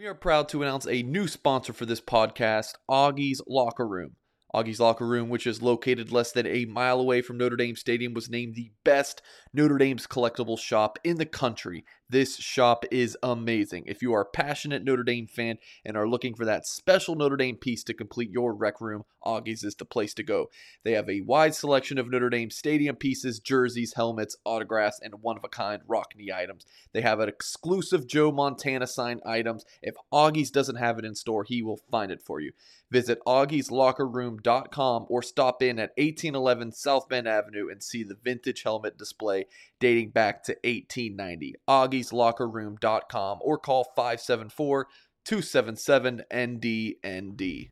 We are proud to announce a new sponsor for this podcast, Augie's Locker Room. Augie's Locker Room, which is located less than a mile away from Notre Dame Stadium, was named the best Notre Dame's collectible shop in the country. This shop is amazing. If you are a passionate Notre Dame fan and are looking for that special Notre Dame piece to complete your rec room, Augie's is the place to go. They have a wide selection of Notre Dame stadium pieces, jerseys, helmets, autographs, and one of a kind Rockne items. They have an exclusive Joe Montana signed items. If Augie's doesn't have it in store, he will find it for you. Visit augieslockerroom.com or stop in at 1811 South Bend Avenue and see the vintage helmet display dating back to 1890. augieslockerroom.com or call 574 277 NDND.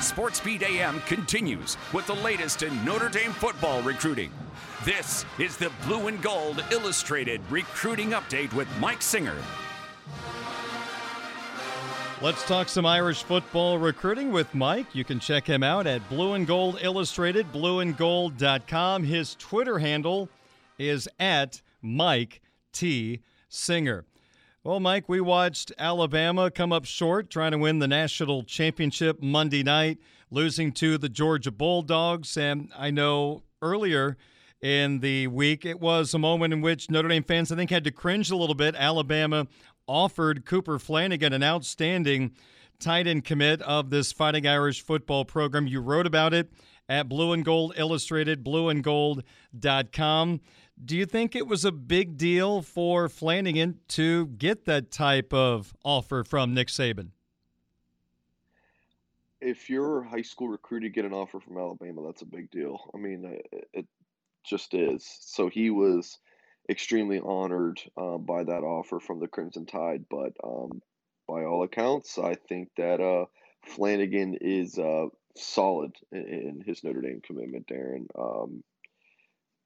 Sports Beat AM continues with the latest in Notre Dame football recruiting. This is the Blue and Gold Illustrated Recruiting Update with Mike Singer. Let's talk some Irish football recruiting with Mike. You can check him out at Blue and Gold Illustrated, blueandgold.com. His Twitter handle is at Mike T. Singer. Well, Mike, we watched Alabama come up short trying to win the national championship Monday night, losing to the Georgia Bulldogs. And I know earlier in the week, it was a moment in which Notre Dame fans, I think, had to cringe a little bit. Alabama offered Cooper Flanagan an outstanding tight end commit of this Fighting Irish football program. You wrote about it at Blue and Gold Illustrated, blueandgold.com. Do you think it was a big deal for Flanagan to get that type of offer from Nick Saban? If you're a high school recruit, to get an offer from Alabama, that's a big deal. I mean, it, it just is. So he was extremely honored uh, by that offer from the Crimson Tide. But um, by all accounts, I think that uh, Flanagan is uh, solid in, in, his Notre Dame commitment, Darin. Um,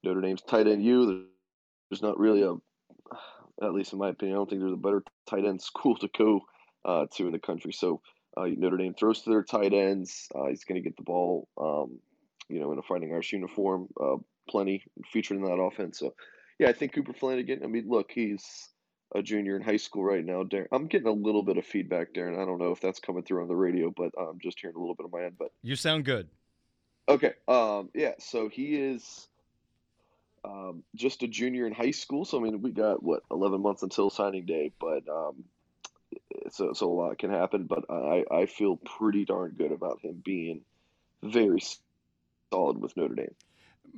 Notre Dame's tight end you. there's not really a, at least in my opinion, I don't think there's a better tight end school to go uh, to in the country. So uh, Notre Dame throws to their tight ends. Uh, he's going to get the ball, um, you know, in a Fighting Irish uniform, plenty featured in that offense. So yeah, I think Cooper Flanagan. I mean, look, he's a junior in high school right now. Darin, I'm getting a little bit of feedback, Darin. I don't know if that's coming through on the radio, but I'm just hearing a little bit of my end. But you sound good. Okay. Um. Yeah. So he is. Um, just a junior in high school, so I mean, we got what 11 months until signing day, but um, so so a lot can happen. But I I feel pretty darn good about him being very solid with Notre Dame.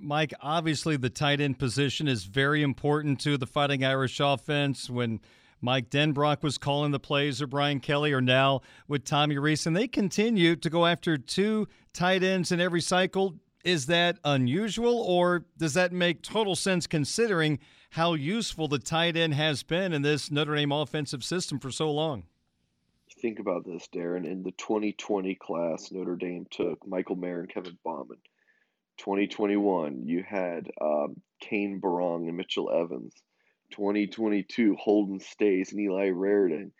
Mike, obviously the tight end position is very important to the Fighting Irish offense. When Mike Denbrock was calling the plays, or Brian Kelly, or now with Tommy Rees, and they continue to go after two tight ends in every cycle. Is that unusual, or does that make total sense considering how useful the tight end has been in this Notre Dame offensive system for so long? Think about this, Darin. In the 2020 class, Notre Dame took Michael Mayer and Kevin Bauman. 2021, you had um, Cane Berrong and Mitchell Evans. 2022, Holden Staes and Eli Raridon.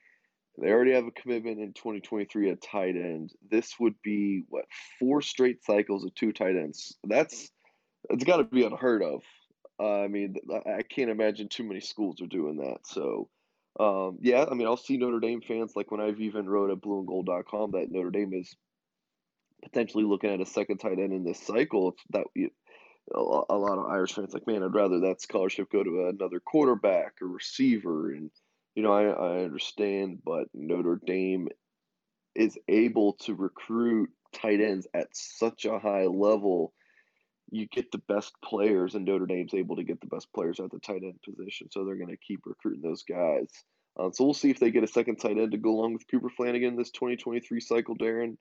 They already have a commitment in 2023 at tight end. This would be what four straight cycles of two tight ends. That's it's got to be unheard of. Uh, I mean, I can't imagine too many schools are doing that. So, um, yeah, I mean, I'll see Notre Dame fans like when I've even wrote at blueandgold.com that Notre Dame is potentially looking at a second tight end in this cycle, that a lot of Irish fans like, man, I'd rather that scholarship go to another quarterback or receiver. And, you know, I, I understand, but Notre Dame is able to recruit tight ends at such a high level. You get the best players, and Notre Dame's able to get the best players at the tight end position. So they're going to keep recruiting those guys. Um, so we'll see if they get a second tight end to go along with Cooper Flanagan this 2023 cycle, Darin.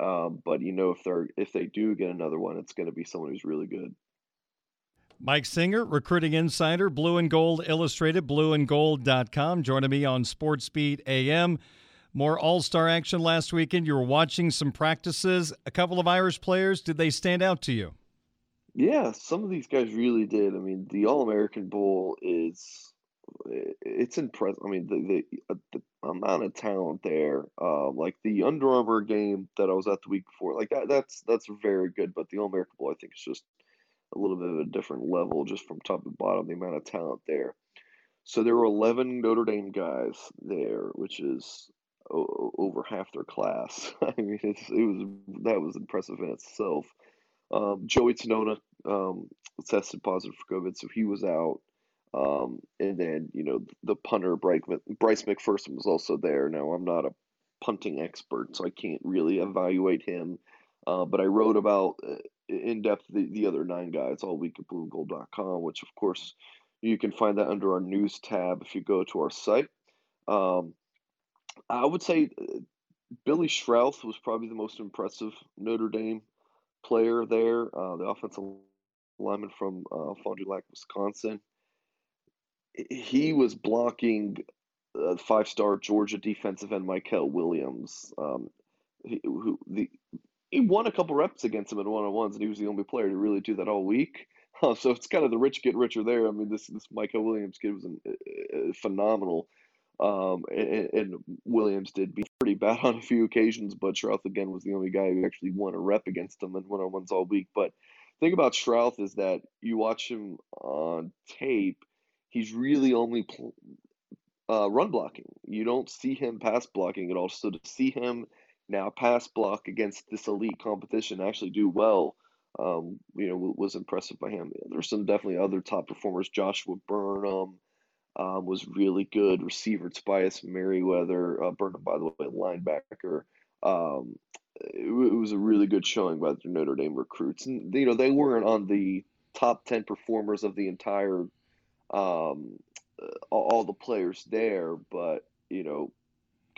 Um, but you know, if they're if they do get another one, it's going to be someone who's really good. Mike Singer, recruiting insider, Blue and Gold Illustrated, blueandgold.com, joining me on Sports Beat AM. More All Star action last weekend. You were watching some practices. A couple of Irish players. Did they stand out to you? Yeah, some of these guys really did. I mean, the All American Bowl is it's impressive. I mean, the, the, uh, the amount of talent there, uh, like the Under Armour game that I was at the week before, like that, that's that's very good. But the All American Bowl, I think, is just a little bit of a different level, just from top to bottom, the amount of talent there. So there were 11 Notre Dame guys there, which is o- over half their class. I mean, it was that was impressive in itself. Um, Joey Tanona um, tested positive for COVID, so he was out. Um, and then you know the punter Bryce, McPherson was also there. Now I'm not a punting expert, so I can't really evaluate him. Uh, but I wrote about uh, in depth the, the other nine guys all week at blueandgold.com, which of course you can find that under our news tab if you go to our site. Um, I would say uh, Billy Schrauth was probably the most impressive Notre Dame player there, uh, the offensive lineman from uh, Fond du Lac, Wisconsin. He was blocking uh, five-star Georgia defensive end Mykel Williams. Um, he, who the he won a couple reps against him in one-on-ones, and he was the only player to really do that all week. Uh, so it's kind of the rich get richer there. I mean, this this Mykel Williams kid was an, uh, phenomenal, um, and, and, Williams did be pretty bad on a few occasions, but Schrauth again was the only guy who actually won a rep against him in one-on-ones all week. But thing about Schrauth is that you watch him on tape, he's really only pl- uh, run blocking. You don't see him pass blocking at all. So to see him now pass block against this elite competition actually do well, um, you know, was impressive by him. There's some definitely other top performers. Joshua Burnham um, was really good. Receiver Tobias Merriweather, uh, Burnham, by the way, linebacker. Um, it, it, was a really good showing by the Notre Dame recruits, and you know they weren't on the top ten performers of the entire um, all the players there, but you know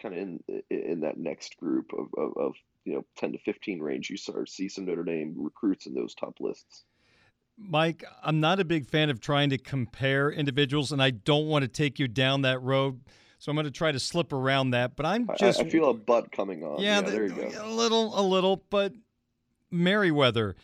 kind of in in that next group of, of, of, you know 10 to 15 range you start see some notre dame recruits in those top lists. Mike i'm not a big fan of trying to compare individuals and i don't want to take you down that road so i'm going to try to slip around that but i'm just i, I feel a butt coming on. Yeah, yeah the, there you go. a little a little but merriweather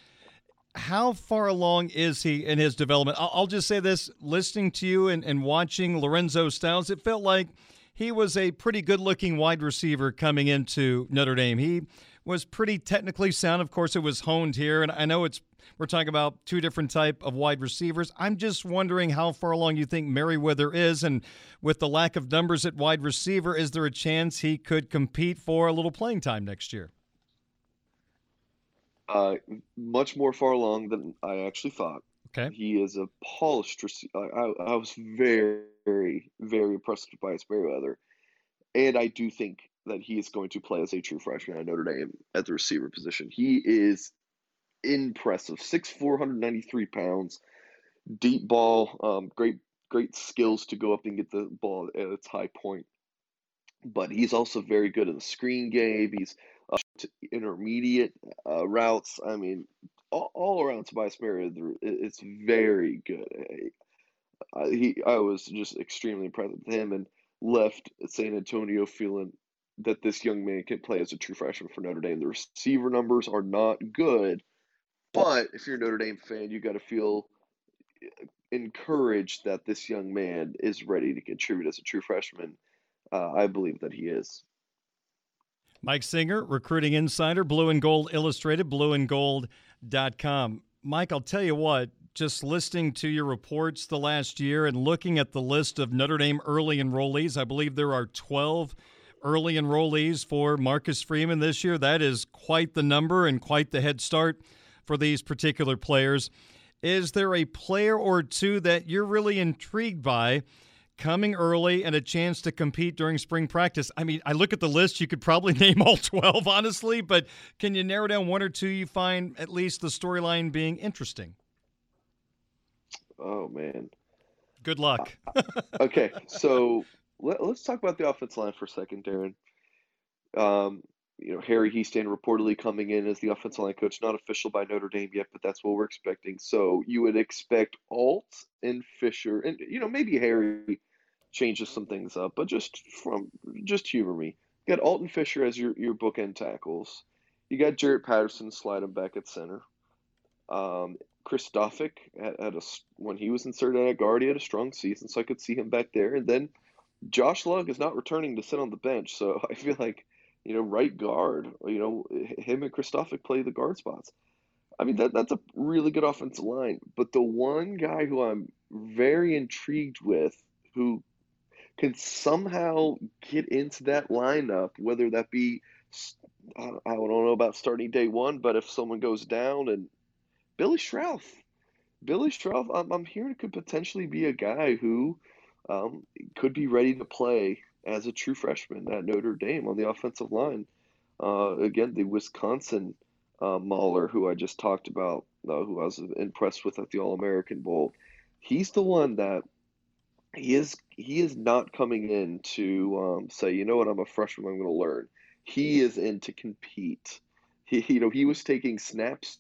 how far along is he in his development? I'll, just say this listening to you and, and watching Lorenzo Styles, it felt like he was a pretty good looking wide receiver coming into Notre Dame. He was pretty technically sound. Of course, it was honed here, and I know it's we're talking about two different type of wide receivers. I'm just wondering how far along you think Merriweather is, and with the lack of numbers at wide receiver, is there a chance he could compete for a little playing time next year? Uh, much more far along than I actually thought. Okay. He is a polished receiver. I, I was very, very, very impressed by his Merriweather. And I do think that he is going to play as a true freshman at Notre Dame at the receiver position. He is impressive. 6'4", 193 pounds, deep ball, um, great, great skills to go up and get the ball at its high point. But he's also very good in the screen game. He's uh, intermediate uh, routes. I mean, all, all around Tobias Merriweather, it's very good. I, he, I was just extremely impressed with him and left San Antonio feeling that this young man can play as a true freshman for Notre Dame. The receiver numbers are not good, but if you're a Notre Dame fan, you got to feel encouraged that this young man is ready to contribute as a true freshman. Uh, I believe that he is. Mike Singer, recruiting insider, Blue and Gold Illustrated, blueandgold.com. Mike, I'll tell you what, just listening to your reports the last year and looking at the list of Notre Dame early enrollees, I believe there are 12 early enrollees for Marcus Freeman this year. That is quite the number and quite the head start for these particular players. Is there a player or two that you're really intrigued by? Coming early and a chance to compete during spring practice. I mean, I look at the list, you could probably name all 12, honestly, but can you narrow down one or two you find at least the storyline being interesting? Oh, man. Good luck. okay, so let, us talk about the offense line for a second, Darin. Um, you know, Harry Hiestand reportedly coming in as the offensive line coach, not official by Notre Dame yet, but that's what we're expecting. So you would expect Alt and Fisher, and you know maybe Harry changes some things up, but just from just humor me. You got Alt and Fisher as your your bookend tackles. You got Jarrett Patterson slide him back at center. Um, Kristofic had, had, a when he was inserted at guard, he had a strong season, so I could see him back there. And then Josh Lugg is not returning to sit on the bench, so I feel like you know right guard, you know him and Chris play the guard spots. I mean that that's a really good offensive line, but the one guy who I'm very intrigued with who can somehow get into that lineup, whether that be I don't know about starting day one, but if someone goes down and Billy Schrauth, Billy Schrauth, I'm, I'm hearing could potentially be a guy who um, could be ready to play as a true freshman at Notre Dame on the offensive line. Uh, again, the Wisconsin uh, Mauler, who I just talked about, uh, who I was impressed with at the All American Bowl, he's the one that he is he is not coming in to um, say, you know what, I'm a freshman, I'm going to learn. He is in to compete. He, you know, he was taking snaps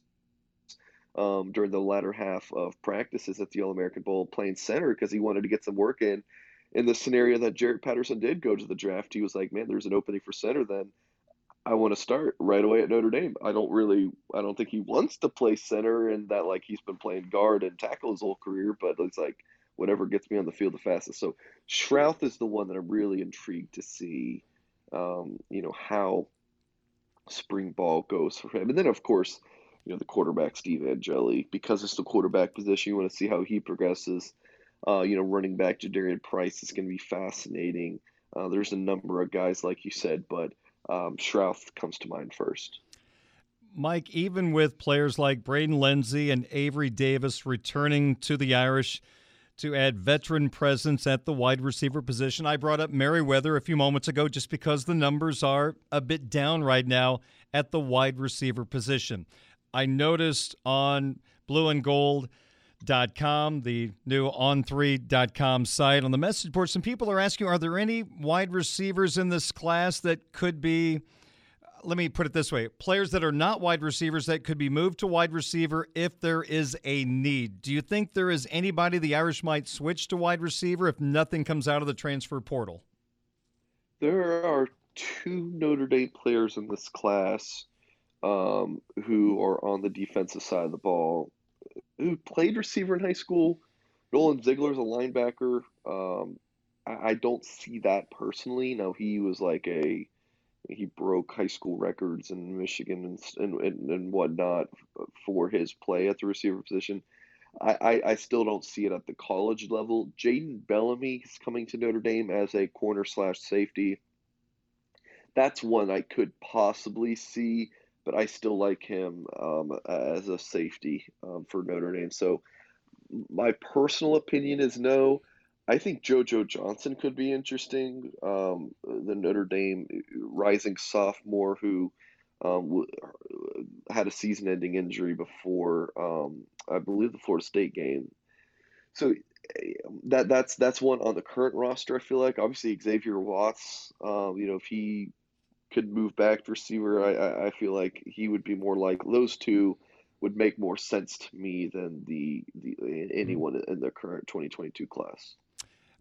um, during the latter half of practices at the All American Bowl playing center because he wanted to get some work in. In the scenario that Jarrett Patterson did go to the draft, he was like, man, there's an opening for center then. I want to start right away at Notre Dame. I don't really, I don't think he wants to play center and that like he's been playing guard and tackle his whole career, but it's like whatever gets me on the field the fastest. So Schrauth is the one that I'm really intrigued to see, um, you know, how spring ball goes for him. And then, of course, you know, the quarterback, Steve Angeli, because it's the quarterback position, you want to see how he progresses. Uh, you know, running back Jadarian Price is going to be fascinating. Uh, there's a number of guys, like you said, but um, Schrauth comes to mind first. Mike, even with players like Braden Lenzy and Avery Davis returning to the Irish to add veteran presence at the wide receiver position, I brought up Merriweather a few moments ago just because the numbers are a bit down right now at the wide receiver position. I noticed on blue and gold dot com, the new on3.com site on the message board. Some people are asking, are there any wide receivers in this class that could be, let me put it this way, players that are not wide receivers that could be moved to wide receiver if there is a need? Do you think there is anybody the Irish might switch to wide receiver if nothing comes out of the transfer portal? There are two Notre Dame players in this class um, who are on the defensive side of the ball who played receiver in high school. Nolan Ziegler's a linebacker. Um, I, I, don't see that personally. Now he was like a he broke high school records in Michigan and and, and whatnot for his play at the receiver position. I, I, I still don't see it at the college level. Jaden Bellamy is coming to Notre Dame as a corner slash safety. That's one I could possibly see but I still like him um, as a safety um, for Notre Dame. So my personal opinion is no. I think JoJo Johnson could be interesting. Um, the Notre Dame rising sophomore who um, had a season-ending injury before, um, I believe, the Florida State game. So that that's that's one on the current roster. I feel like obviously Xavier Watts. Um, you know, if he could move back to receiver, I, I feel like he would be more like those two would make more sense to me than the, the anyone in the current 2022 class.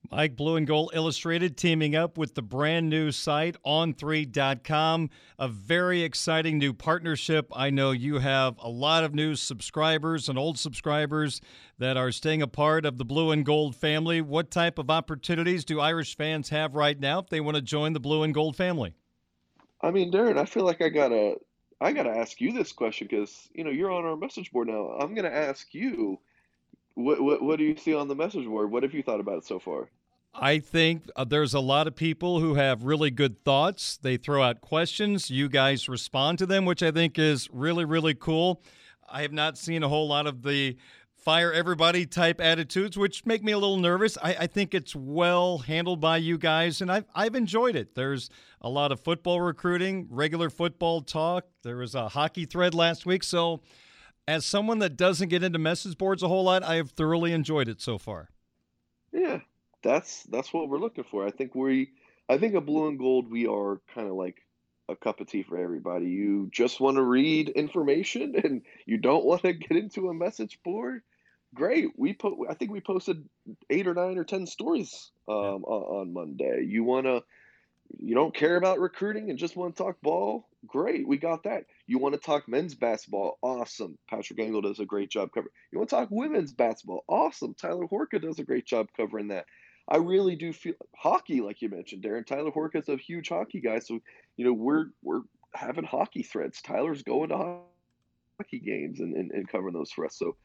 Mike Blue and Gold Illustrated teaming up with the brand new site on3.com. A very exciting new partnership. I know you have a lot of new subscribers and old subscribers that are staying a part of the Blue and Gold family. What type of opportunities do Irish fans have right now if they want to join the Blue and Gold family? I mean, Darin, I feel like I gotta, I gotta ask you this question because you know you're on our message board now. I'm gonna ask you, what, what, what do you see on the message board? What have you thought about it so far? I think uh, there's a lot of people who have really good thoughts. They throw out questions. You guys respond to them, which I think is really, really cool. I have not seen a whole lot of the fire everybody type attitudes, which make me a little nervous. I, I, think it's well handled by you guys, and I've, I've enjoyed it. There's a lot of football recruiting, regular football talk. There was a hockey thread last week. So, as someone that doesn't get into message boards a whole lot, I have thoroughly enjoyed it so far. Yeah, that's that's what we're looking for. I think we, I think a blue and gold, we are kind of like a cup of tea for everybody. You just want to read information and you don't want to get into a message board great. We put, I think we posted eight or nine or ten stories um, yeah. on, on, Monday. You want to, you don't care about recruiting and just want to talk ball? Great, we got that. You want to talk men's basketball? Awesome. Patrick Engel does a great job covering. You want to talk women's basketball? Awesome. Tyler Horka does a great job covering that. I really do feel hockey, like you mentioned, Darin. Tyler Horka's a huge hockey guy, so you know we're we're having hockey threads. Tyler's going to hockey games and, and, and covering those for us. So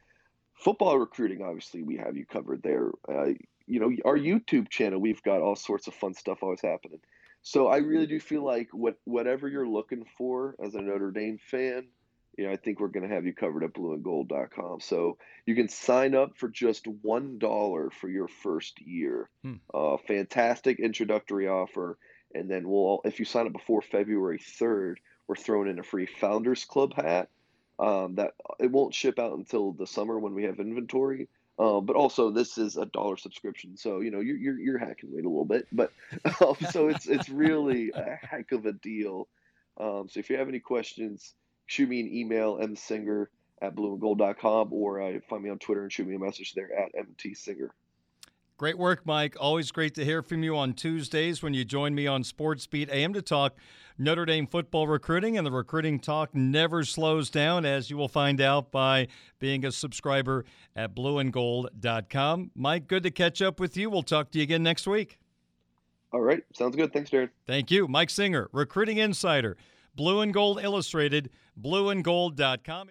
football recruiting, obviously, we have you covered there. Uh, you know, our YouTube channel, we've got all sorts of fun stuff always happening. So I really do feel like what whatever you're looking for as a Notre Dame fan, you know, I think we're going to have you covered at blueandgold.com. So you can sign up for just one dollar for your first year. Hmm. Uh, fantastic introductory offer, and then we'll if you sign up before February third, we're throwing in a free Founders Club hat. Um, that it won't ship out until the summer when we have inventory. Um, but also, this is a dollar subscription, so you know you're you're, you're hacking wait a little bit, but um, so it's it's really a heck of a deal. Um, so if you have any questions, shoot me an email, msinger at blueandgold.com, or uh, find me on Twitter and shoot me a message there at mtsinger. Great work, Mike. Always great to hear from you on Tuesdays when you join me on Sports Beat AM to talk Notre Dame football recruiting. And the recruiting talk never slows down, as you will find out by being a subscriber at blueandgold.com. Mike, good to catch up with you. We'll talk to you again next week. All right. Sounds good. Thanks, Darin. Thank you. Mike Singer, recruiting insider, Blue and Gold Illustrated, blueandgold.com.